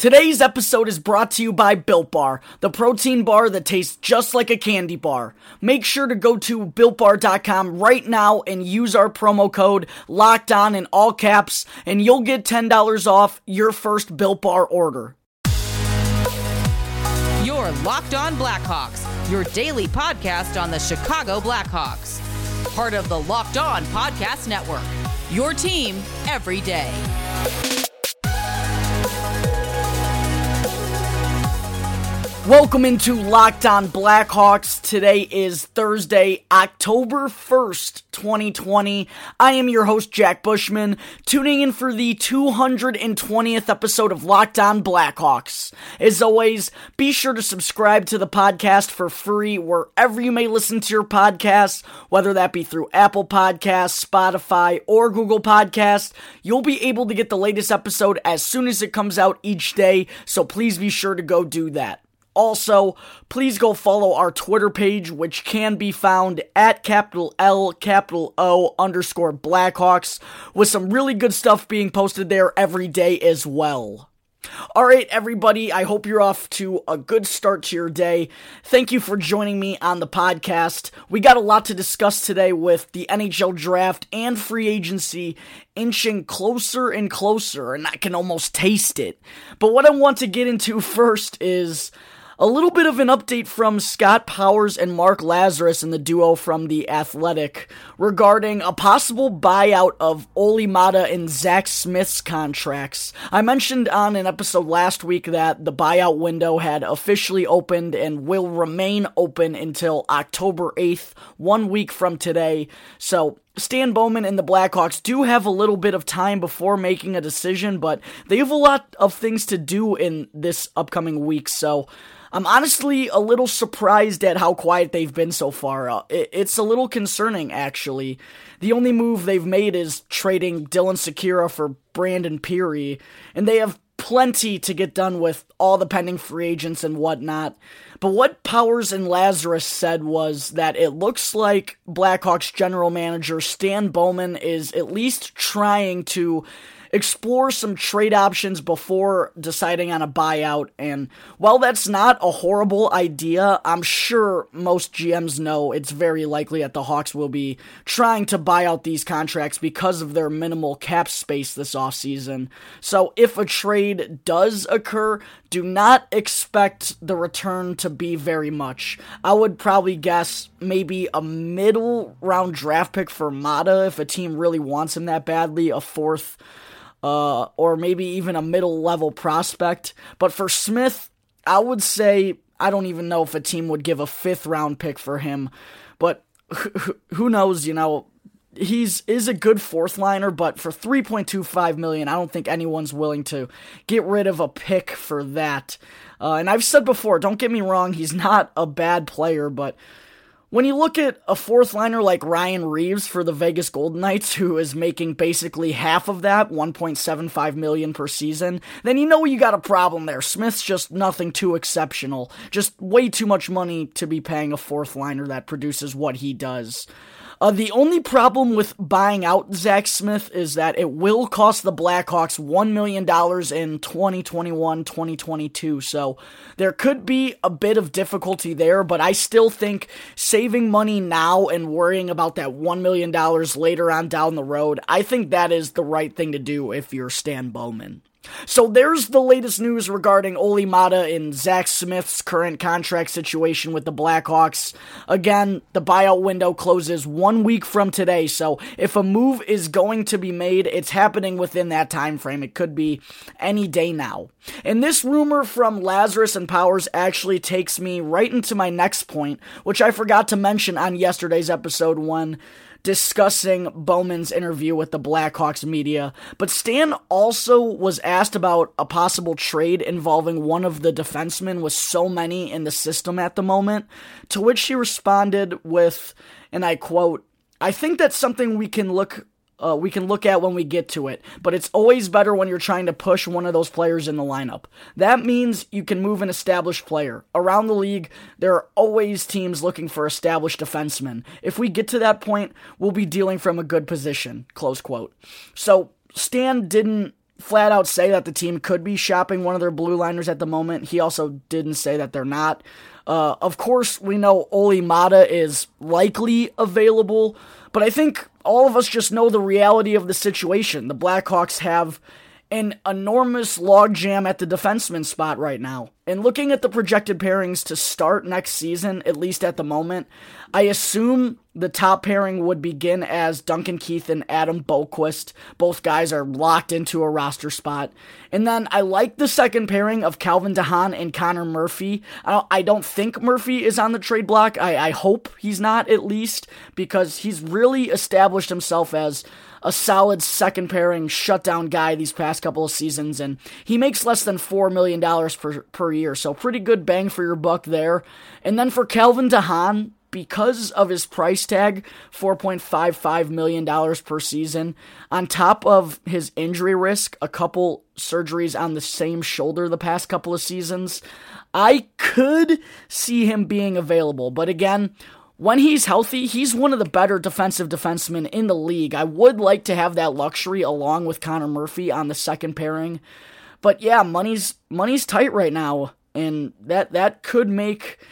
Today's episode is brought to you by Built Bar, the protein bar that tastes just like a candy bar. Make sure to go to builtbar.com right now and use our promo code locked on in all caps, and you'll get $10 off your first Built Bar order. Your Locked On Blackhawks, your daily podcast on the Chicago Blackhawks. Part of the Locked On Podcast Network. Your team every day. Welcome into Locked On Blackhawks. Today is Thursday, October 1st, 2020. I am your host, Jack Bushman, tuning in for the 220th episode of Locked On Blackhawks. As always, be sure to subscribe to the podcast for free wherever you may listen to your podcasts, whether that be through Apple Podcasts, Spotify, or Google Podcasts. You'll be able to get the latest episode as soon as it comes out each day, so please be sure to go do that. Also, please go follow our Twitter page, which can be found at capital L, capital O underscore Blackhawks, with some really good stuff being posted there every day as well. All right, everybody, I hope you're off to a good start to your day. Thank you for joining me on the podcast. We got a lot to discuss today with the NHL draft and free agency inching closer and closer, and I can almost taste it. But what I want to get into first is a little bit of an update from Scott Powers and Mark Lazerus and the duo from The Athletic regarding a possible buyout of Olli Maatta and Zack Smith's contracts. I mentioned on an episode last week that the buyout window had officially opened and will remain open until October 8th, one week from today. So Stan Bowman and the Blackhawks do have a little bit of time before making a decision, but they have a lot of things to do in this upcoming week, so I'm honestly a little surprised at how quiet they've been so far. Uh, it's a little concerning, actually. The only move they've made is trading Dylan Sikura for Brandon Pirri, and they have plenty to get done with all the pending free agents and whatnot. But what Powers and Lazerus said was that it looks like Blackhawks general manager Stan Bowman is at least trying to explore some trade options before deciding on a buyout. And while that's not a horrible idea, I'm sure most GMs know it's very likely that the Hawks will be trying to buy out these contracts because of their minimal cap space this offseason. So if a trade does occur, do not expect the return to be very much. I would probably guess maybe a middle round draft pick for Maatta if a team really wants him that badly, a fourth uh, or maybe even a middle level prospect. But for Smith, I would say I don't even know if a team would give a fifth round pick for him. But who knows? You know, he's is a good fourth liner, but for 3.25 million, I don't think anyone's willing to get rid of a pick for that. Uh, and I've said before, don't get me wrong, he's not a bad player, but when you look at a fourth liner like Ryan Reaves for the Vegas Golden Knights, who is making basically half of that, 1.75 million per season, then you know you got a problem there. Smith's just nothing too exceptional. Just way too much money to be paying a fourth liner that produces what he does. Uh, the only problem with buying out Zack Smith is that it will cost the Blackhawks $1 million in 2021 2022. So there could be a bit of difficulty there, but I still think saving money now and worrying about that $1 million later on down the road, I think that is the right thing to do if you're Stan Bowman. So there's the latest news regarding Olli Maatta and Zack Smith's current contract situation with the Blackhawks. Again, the buyout window closes one week from today, so if a move is going to be made, it's happening within that time frame. It could be any day now. And this rumor from Lazerus and Powers actually takes me right into my next point, which I forgot to mention on yesterday's episode one discussing Bowman's interview with the Blackhawks media, but Stan also was asked about a possible trade involving one of the defensemen with so many in the system at the moment, to which he responded with, and I quote, I think that's something we can look uh, we can look at when we get to it. But it's always better when you're trying to push one of those players in the lineup. That means you can move an established player. Around the league, there are always teams looking for established defensemen. If we get to that point, we'll be dealing from a good position. Close quote. So Stan didn't flat out say that the team could be shopping one of their blue liners at the moment. He also didn't say that they're not. Uh, of course, we know Olli Maatta is likely available, but I think all of us just know the reality of the situation. The Blackhawks have an enormous logjam at the defenseman spot right now. And looking at the projected pairings to start next season, at least at the moment, I assume the top pairing would begin as Duncan Keith and Adam Boqvist. Both guys are locked into a roster spot. And then I like the second pairing of Calvin de Haan and Connor Murphy. I don't, I don't think Murphy is on the trade block. I, I hope he's not, at least, because he's really established himself as a solid second pairing shutdown guy these past couple of seasons, and he makes less than $4 million per, per year, so pretty good bang for your buck there. And then for Calvin de Haan, because of his price tag, $4.55 million per season, on top of his injury risk, a couple surgeries on the same shoulder the past couple of seasons, I could see him being available. But again, when he's healthy, he's one of the better defensive defensemen in the league. I would like to have that luxury along with Connor Murphy on the second pairing. But yeah, money's money's tight right now, and that that could make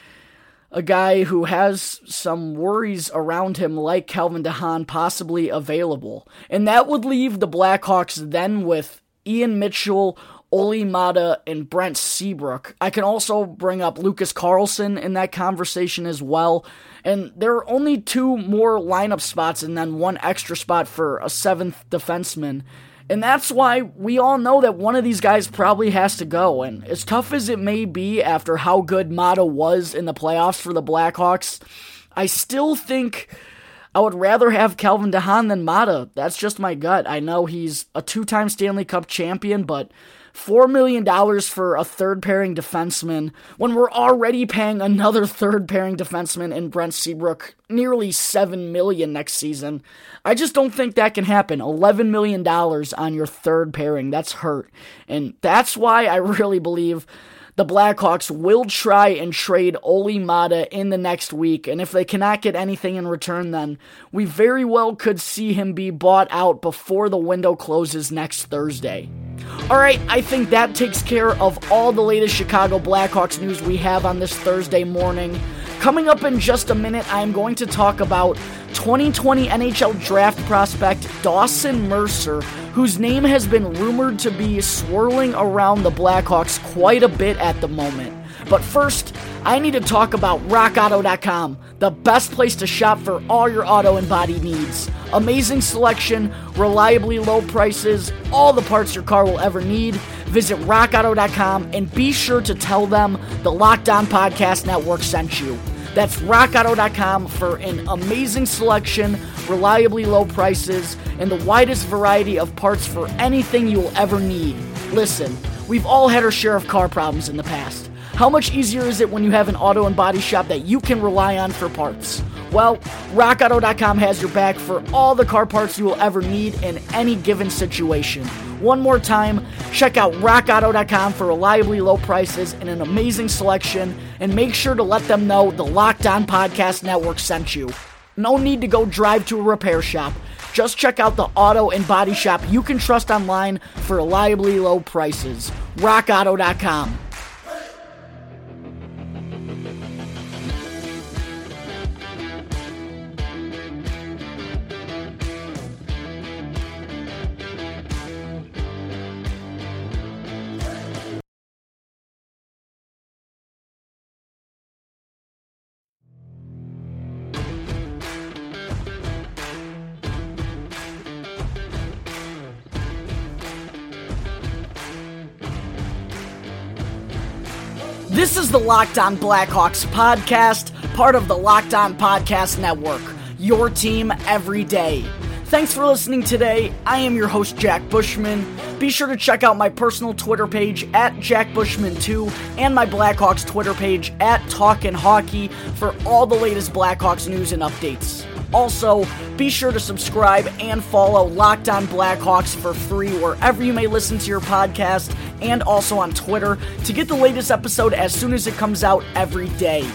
a guy who has some worries around him like Calvin de Haan possibly available. And that would leave the Blackhawks then with Ian Mitchell Olli Maatta and Brent Seabrook. I can also bring up Lucas Carlsson in that conversation as well. And there are only two more lineup spots and then one extra spot for a seventh defenseman. And that's why we all know that one of these guys probably has to go. And as tough as it may be after how good Maatta was in the playoffs for the Blackhawks, I still think I would rather have Calvin de Haan than Maatta. That's just my gut. I know he's a two time Stanley Cup champion, but $4 million for a third pairing defenseman when we're already paying another third pairing defenseman in Brent Seabrook nearly 7 million next season. I just don't think that can happen. $11 million on your third pairing. That's hurt. And that's why I really believe the Blackhawks will try and trade Olli Maatta in the next week, and if they cannot get anything in return, then we very well could see him be bought out before the window closes next Thursday. Alright, I think that takes care of all the latest Chicago Blackhawks news we have on this Thursday morning. Coming up in just a minute, I am going to talk about 2020 NHL draft prospect Dawson Mercer, whose name has been rumored to be swirling around the Blackhawks quite a bit at the moment. But first, I need to talk about RockAuto.com, the best place to shop for all your auto and body needs. Amazing selection, reliably low prices, all the parts your car will ever need. Visit RockAuto.com and be sure to tell them the Locked On Podcast Network sent you. That's rockauto.com for an amazing selection, reliably low prices, and the widest variety of parts for anything you will ever need. Listen, we've all had our share of car problems in the past. How much easier is it when you have an auto and body shop that you can rely on for parts? Well, RockAuto.com has your back for all the car parts you will ever need in any given situation. One more time, check out rockauto.com for reliably low prices and an amazing selection, and make sure to let them know the Locked On Podcast Network sent you. No need to go drive to a repair shop. Just check out the auto and body shop you can trust online for reliably low prices. RockAuto.com. Locked On Blackhawks podcast, part of the Locked On Podcast Network. Your team every day. Thanks for listening today. I am your host, Jack Bushman. Be sure to check out my personal Twitter page at JackBushman2 and my Blackhawks Twitter page at Talkin' Hockey for all the latest Blackhawks news and updates. Also, be sure to subscribe and follow Locked On Blackhawks for free wherever you may listen to your podcast and also on Twitter to get the latest episode as soon as it comes out every day.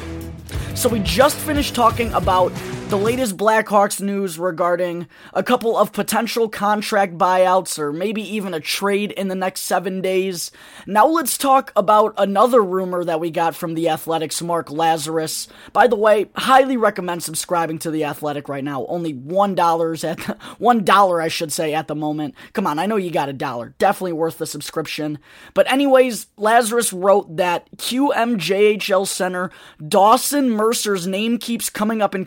So, we just finished talking about the latest Blackhawks news regarding a couple of potential contract buyouts or maybe even a trade in the next seven days. Now let's talk about another rumor that we got from the Athletics, Mark Lazerus. By the way, highly recommend subscribing to the Athletic right now. Only one dollars at the, one dollar, I should say, at the moment. Come on, I know you got a dollar. Definitely worth the subscription. But anyways, Lazerus wrote that QMJHL center Dawson Mercer's name keeps coming up in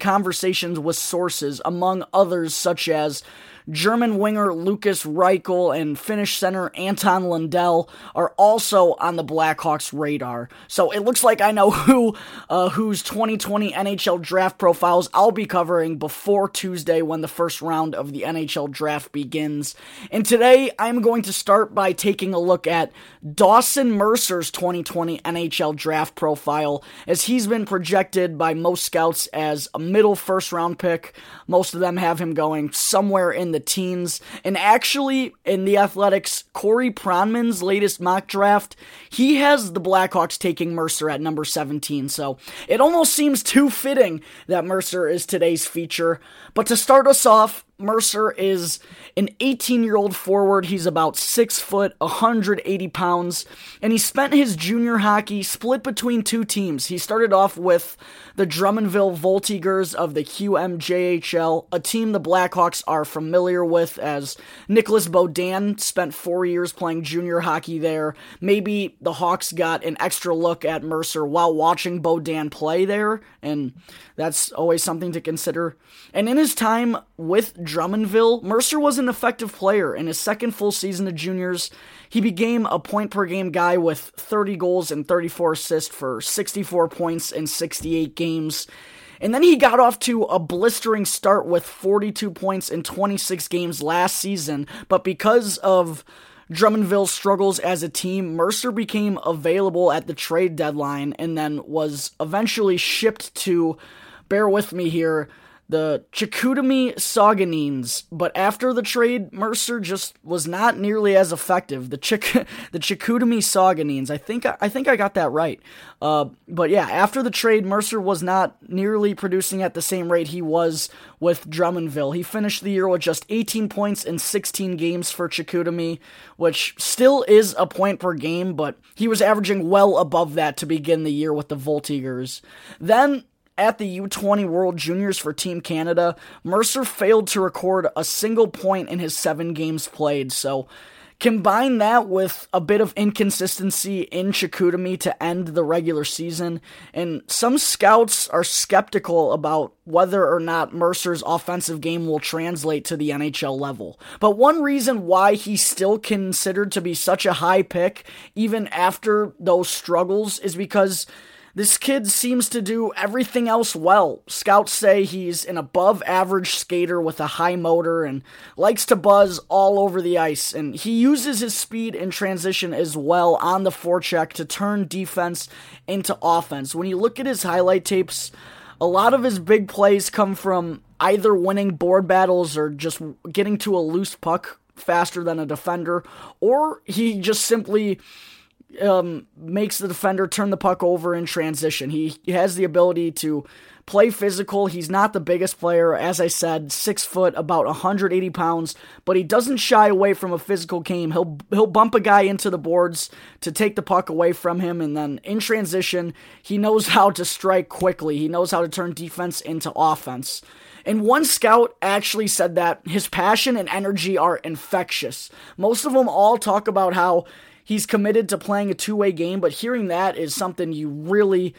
with sources, among others such as German winger Lukas Reichel and Finnish center Anton Lundell are also on the Blackhawks radar. So it looks like I know who uh, whose 2020 NHL draft profiles I'll be covering before Tuesday when the first round of the NHL draft begins. And today I'm going to start by taking a look at Dawson Mercer's 2020 NHL draft profile as he's been projected by most scouts as a middle first round pick. Most of them have him going somewhere in the the teens. And actually, in the Athletics, Corey Pronman's latest mock draft, he has the Blackhawks taking Mercer at number 17. So it almost seems too fitting that Mercer is today's feature. But to start us off, Mercer is an 18 year old forward. He's about 6 foot, 180 pounds, and he spent his junior hockey split between two teams. He started off with the Drummondville Voltigeurs of the QMJHL, a team the Blackhawks are familiar with as Nicolas Beaudin spent four years playing junior hockey there. Maybe the Hawks got an extra look at Mercer while watching Beaudin play there, and that's always something to consider. And in his time with Drummondville, Mercer was an effective player. In his second full season of juniors, he became a point per game guy with 30 goals and 34 assists for 64 points in 68 games. And then he got off to a blistering start with 42 points in 26 games last season, but because of Drummondville's struggles as a team, Mercer became available at the trade deadline and then was eventually shipped to, bear with me here, the Chicoutimi Saguenéens, but after the trade, Mercer just was not nearly as effective. The Chick, the Chicoutimi Saguenéens, I think I think I got that right. Uh, but yeah, after the trade, Mercer was not nearly producing at the same rate he was with Drummondville. He finished the year with just 18 points in 16 games for Chicoutimi, which still is a point per game, but he was averaging well above that to begin the year with the Voltigeurs. Then at the U20 World Juniors for Team Canada, Mercer failed to record a single point in his seven games played. So, combine that with a bit of inconsistency in Chicoutimi to end the regular season, and some scouts are skeptical about whether or not Mercer's offensive game will translate to the NHL level. But one reason why he's still considered to be such a high pick, even after those struggles, is because this kid seems to do everything else well. Scouts say he's an above average skater with a high motor and likes to buzz all over the ice, and he uses his speed in transition as well on the forecheck to turn defense into offense. When you look at his highlight tapes, a lot of his big plays come from either winning board battles or just getting to a loose puck faster than a defender, or he just simply um, makes the defender turn the puck over in transition. He, he has the ability to play physical. He's not the biggest player, as I said, six foot, about 180 pounds, but he doesn't shy away from a physical game. He'll he'll bump a guy into the boards to take the puck away from him, and then in transition, he knows how to strike quickly. He knows how to turn defense into offense. And one scout actually said that his passion and energy are infectious. Most of them all talk about how he's committed to playing a two way game, but hearing that is something you really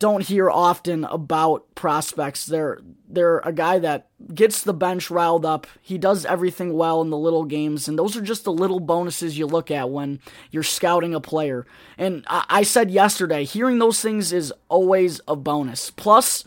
don't hear often about prospects. They're they're a guy that gets the bench riled up. He does everything well in the little games, and those are just the little bonuses you look at when you're scouting a player. And I, I said yesterday, hearing those things is always a bonus. Plus,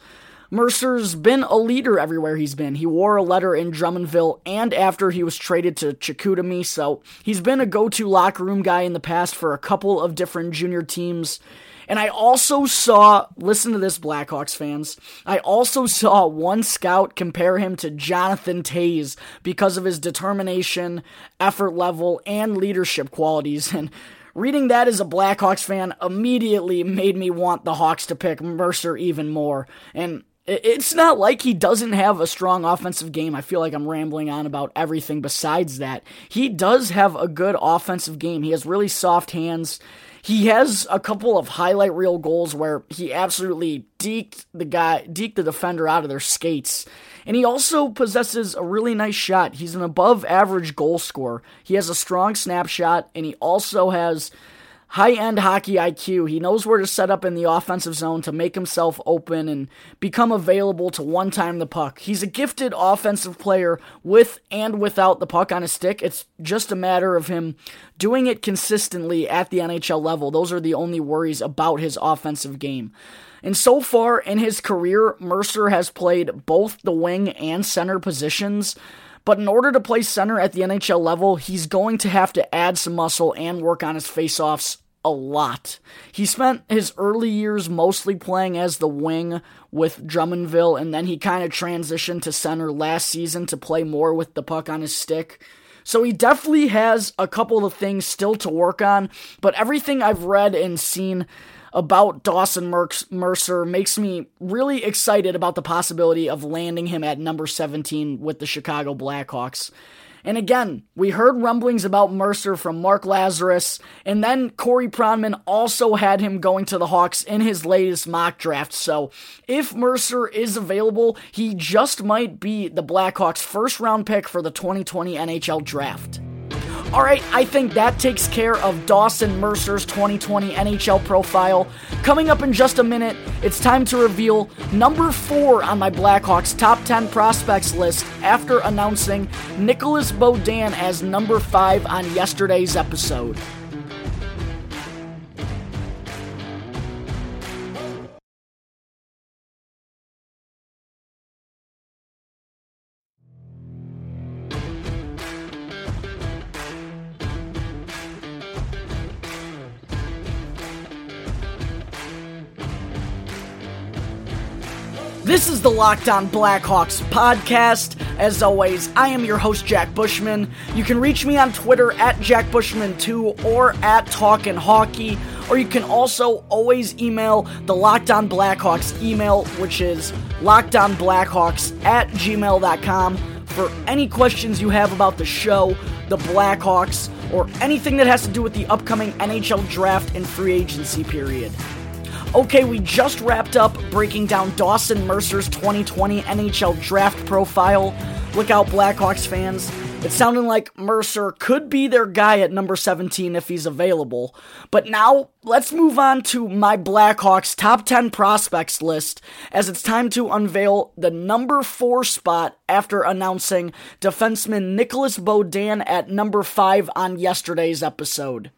Mercer's been a leader everywhere he's been. He wore a letter in Drummondville and after he was traded to Chicoutimi, so he's been a go to locker room guy in the past for a couple of different junior teams. And I also saw, listen to this, Blackhawks fans, I also saw one scout compare him to Jonathan Toews because of his determination, effort level, and leadership qualities. And reading that as a Blackhawks fan immediately made me want the Hawks to pick Mercer even more. And it's not like he doesn't have a strong offensive game. I feel like I'm rambling on about everything besides that. He does have a good offensive game. He has really soft hands. He has a couple of highlight reel goals where he absolutely deked the guy, deked the defender out of their skates. And he also possesses a really nice shot. He's an above average goal scorer. He has a strong snapshot, and he also has high end hockey IQ. He knows where to set up in the offensive zone to make himself open and become available to one time the puck. He's a gifted offensive player with and without the puck on his stick. It's just a matter of him doing it consistently at the NHL level. Those are the only worries about his offensive game. And so far in his career, Mercer has played both the wing and center positions. But in order to play center at the NHL level, he's going to have to add some muscle and work on his faceoffs a lot. He spent his early years mostly playing as the wing with Drummondville, and then he kind of transitioned to center last season to play more with the puck on his stick. So he definitely has a couple of things still to work on, but everything I've read and seen about Dawson Mercer makes me really excited about the possibility of landing him at number 17 with the Chicago Blackhawks. And again, we heard rumblings about Mercer from Mark Lazerus, and then Corey Pronman also had him going to the Hawks in his latest mock draft. So if Mercer is available, he just might be the Blackhawks' first round pick for the 2020 NHL draft. All right, I think that takes care of Dawson Mercer's 2020 NHL profile. Coming up in just a minute, it's time to reveal number four on my Blackhawks top 10 prospects list after announcing Nicolas Beaudin as number five on yesterday's episode. Locked On Blackhawks podcast. As always, I am your host, Jack Bushman. You can reach me on Twitter at JackBushman2 or at Talkin' Hockey, or you can also always email the Locked On Blackhawks email, which is lockedonblackhawks at gmail.com for any questions you have about the show, the Blackhawks, or anything that has to do with the upcoming NHL draft and free agency period. Okay, we just wrapped up breaking down Dawson Mercer's 2020 NHL draft profile. Look out, Blackhawks fans. It's sounding like Mercer could be their guy at number 17 if he's available. But now, let's move on to my Blackhawks top 10 prospects list as it's time to unveil the number 4 spot after announcing defenseman Nicolas Beaudin at number 5 on yesterday's episode.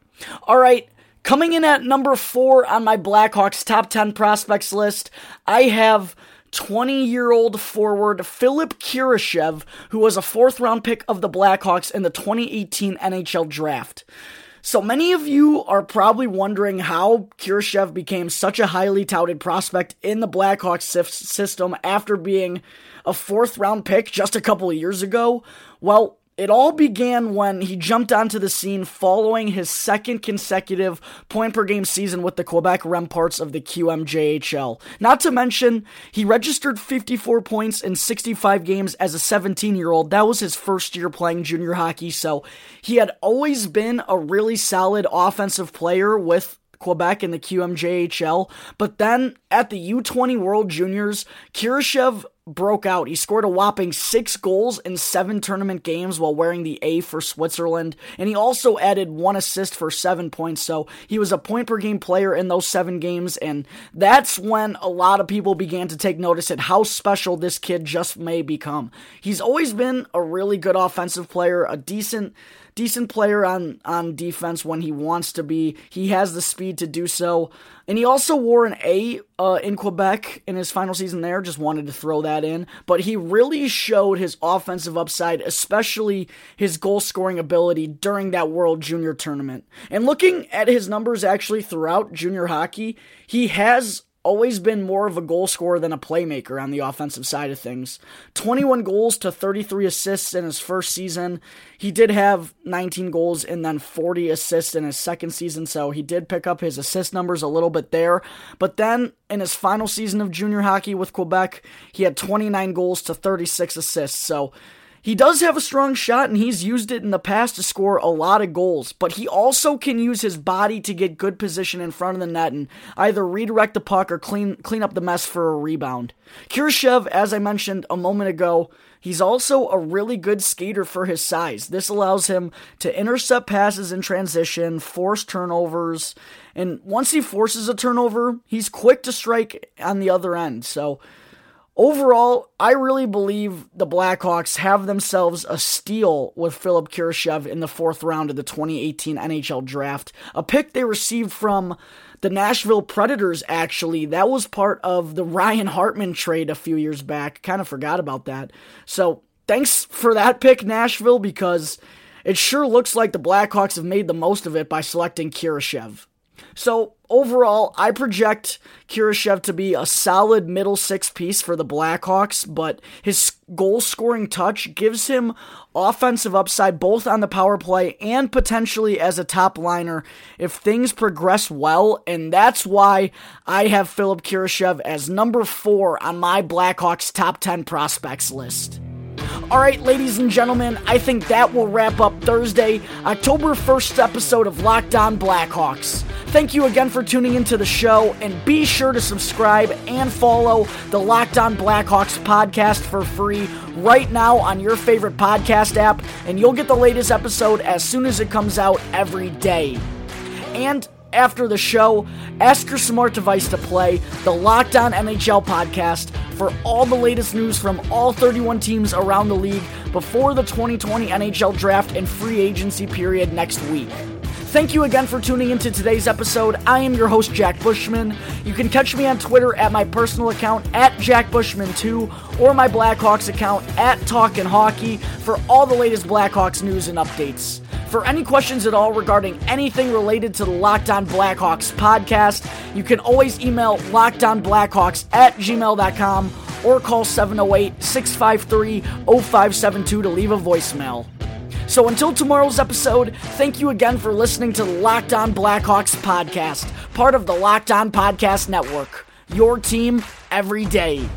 Alright, Coming in at number four on my Blackhawks top 10 prospects list, I have 20 year old forward Philipp Kurashev, who was a fourth round pick of the Blackhawks in the 2018 NHL draft. So many of you are probably wondering how Kurashev became such a highly touted prospect in the Blackhawks system after being a fourth round pick just a couple of years ago. Well, it all began when he jumped onto the scene following his second consecutive point per game season with the Quebec Remparts of the QMJHL. Not to mention, he registered 54 points in 65 games as a 17 year old. That was his first year playing junior hockey, so he had always been a really solid offensive player with Quebec in the QMJHL. But then at the U20 World Juniors, Kurashev broke out. He scored a whopping six goals in seven tournament games while wearing the A for Switzerland, and he also added one assist for seven points. So he was a point per game player in those seven games, and that's when a lot of people began to take notice at how special this kid just may become. He's always been a really good offensive player, a decent decent player on on defense when he wants to be. He has the speed to do so. And he also wore an A uh, in Quebec in his final season there. Just wanted to throw that in. But he really showed his offensive upside, especially his goal scoring ability during that World Junior tournament. And looking at his numbers actually throughout junior hockey, he has always been more of a goal scorer than a playmaker on the offensive side of things. 21 goals to 33 assists in his first season. He did have 19 goals and then 40 assists in his second season, so he did pick up his assist numbers a little bit there. But then in his final season of junior hockey with Quebec, he had 29 goals to 36 assists. So he does have a strong shot and he's used it in the past to score a lot of goals, but he also can use his body to get good position in front of the net and either redirect the puck or clean clean up the mess for a rebound. Kurashev, as I mentioned a moment ago, he's also a really good skater for his size. This allows him to intercept passes in transition, force turnovers, and once he forces a turnover, he's quick to strike on the other end. So Overall, I really believe the Blackhawks have themselves a steal with Philipp Kurashev in the fourth round of the 2018 NHL draft. A pick they received from the Nashville Predators, actually. That was part of the Ryan Hartman trade a few years back. Kind of forgot about that. So, thanks for that pick, Nashville, because it sure looks like the Blackhawks have made the most of it by selecting Kurashev. So overall, I project Kurashev to be a solid middle six piece for the Blackhawks, but his goal scoring touch gives him offensive upside both on the power play and potentially as a top liner if things progress well, and that's why I have Philipp Kurashev as number four on my Blackhawks top 10 prospects list. All right, ladies and gentlemen, I think that will wrap up Thursday, October 1st episode of Locked On Blackhawks. Thank you again for tuning into the show, and be sure to subscribe and follow the Locked On Blackhawks podcast for free right now on your favorite podcast app, and you'll get the latest episode as soon as it comes out every day. And after the show, ask your smart device to play the Locked On NHL podcast for all the latest news from all 31 teams around the league before the 2020 NHL draft and free agency period next week. Thank you again for tuning into today's episode. I am your host, Jack Bushman. You can catch me on Twitter at my personal account at JackBushman2 or my Blackhawks account at Talkin' Hockey for all the latest Blackhawks news and updates. For any questions at all regarding anything related to the Locked On Blackhawks podcast, you can always email lockedonblackhawks at gmail.com or call 708 653 0572 to leave a voicemail. So until tomorrow's episode, thank you again for listening to the Locked On Blackhawks podcast, part of the Locked On Podcast Network. Your team every day.